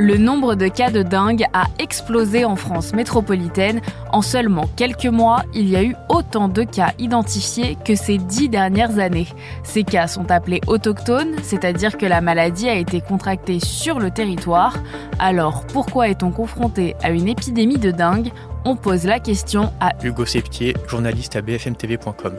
Le nombre de cas de dingue a explosé en France métropolitaine. En seulement quelques mois, il y a eu autant de cas identifiés que ces dix dernières années. Ces cas sont appelés autochtones, c'est-à-dire que la maladie a été contractée sur le territoire. Alors pourquoi est-on confronté à une épidémie de dingue On pose la question à Hugo Septier, journaliste à bfmtv.com.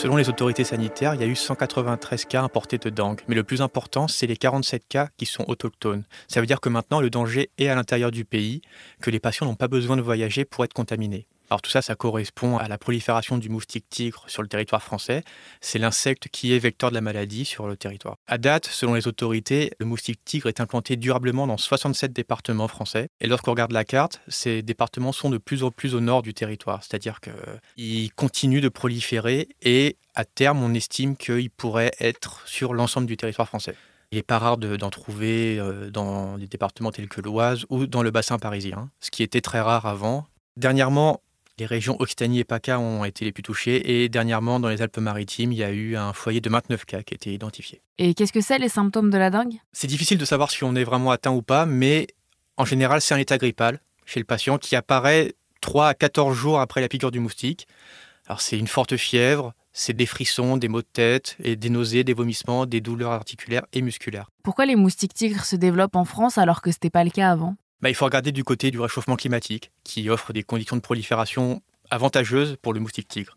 Selon les autorités sanitaires, il y a eu 193 cas importés de dengue. Mais le plus important, c'est les 47 cas qui sont autochtones. Ça veut dire que maintenant, le danger est à l'intérieur du pays, que les patients n'ont pas besoin de voyager pour être contaminés. Alors tout ça, ça correspond à la prolifération du moustique tigre sur le territoire français. C'est l'insecte qui est vecteur de la maladie sur le territoire. À date, selon les autorités, le moustique tigre est implanté durablement dans 67 départements français. Et lorsqu'on regarde la carte, ces départements sont de plus en plus au nord du territoire. C'est-à-dire qu'ils continuent de proliférer et à terme, on estime qu'ils pourraient être sur l'ensemble du territoire français. Il n'est pas rare d'en trouver euh, dans des départements tels que l'Oise ou dans le bassin parisien, ce qui était très rare avant. Dernièrement, les régions Occitanie et PACA ont été les plus touchées et dernièrement, dans les Alpes-Maritimes, il y a eu un foyer de 29 cas qui a été identifié. Et qu'est-ce que c'est les symptômes de la dengue? C'est difficile de savoir si on est vraiment atteint ou pas, mais en général, c'est un état grippal chez le patient qui apparaît 3 à 14 jours après la piqûre du moustique. Alors c'est une forte fièvre, c'est des frissons, des maux de tête, et des nausées, des vomissements, des douleurs articulaires et musculaires. Pourquoi les moustiques tigres se développent en France alors que ce n'était pas le cas avant? Bah, il faut regarder du côté du réchauffement climatique, qui offre des conditions de prolifération avantageuses pour le moustique tigre.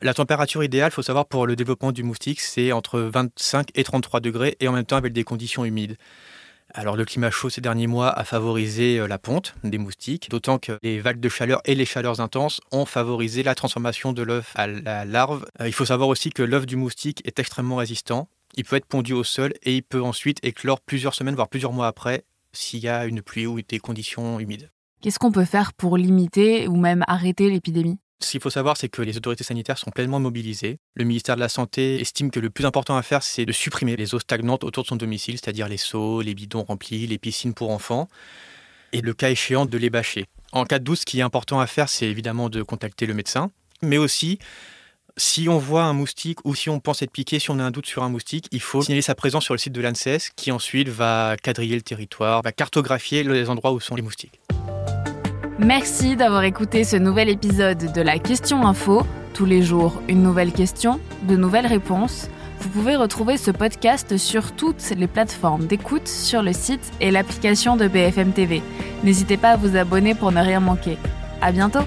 La température idéale, il faut savoir, pour le développement du moustique, c'est entre 25 et 33 degrés, et en même temps avec des conditions humides. Alors le climat chaud ces derniers mois a favorisé euh, la ponte des moustiques, d'autant que les vagues de chaleur et les chaleurs intenses ont favorisé la transformation de l'œuf à la larve. Euh, il faut savoir aussi que l'œuf du moustique est extrêmement résistant. Il peut être pondu au sol et il peut ensuite éclore plusieurs semaines, voire plusieurs mois après, s'il y a une pluie ou des conditions humides. Qu'est-ce qu'on peut faire pour limiter ou même arrêter l'épidémie? Ce qu'il faut savoir, c'est que les autorités sanitaires sont pleinement mobilisées. Le ministère de la Santé estime que le plus important à faire, c'est de supprimer les eaux stagnantes autour de son domicile, c'est-à-dire les seaux, les bidons remplis, les piscines pour enfants, et le cas échéant de les bâcher. En cas de doute, ce qui est important à faire, c'est évidemment de contacter le médecin, mais aussi si on voit un moustique ou si on pense être piqué, si on a un doute sur un moustique, il faut signaler sa présence sur le site de l'ANSES qui ensuite va quadriller le territoire, va cartographier les endroits où sont les moustiques. Merci d'avoir écouté ce nouvel épisode de la Question Info. Tous les jours, une nouvelle question, de nouvelles réponses. Vous pouvez retrouver ce podcast sur toutes les plateformes d'écoute, sur le site et l'application de BFM TV. N'hésitez pas à vous abonner pour ne rien manquer. À bientôt!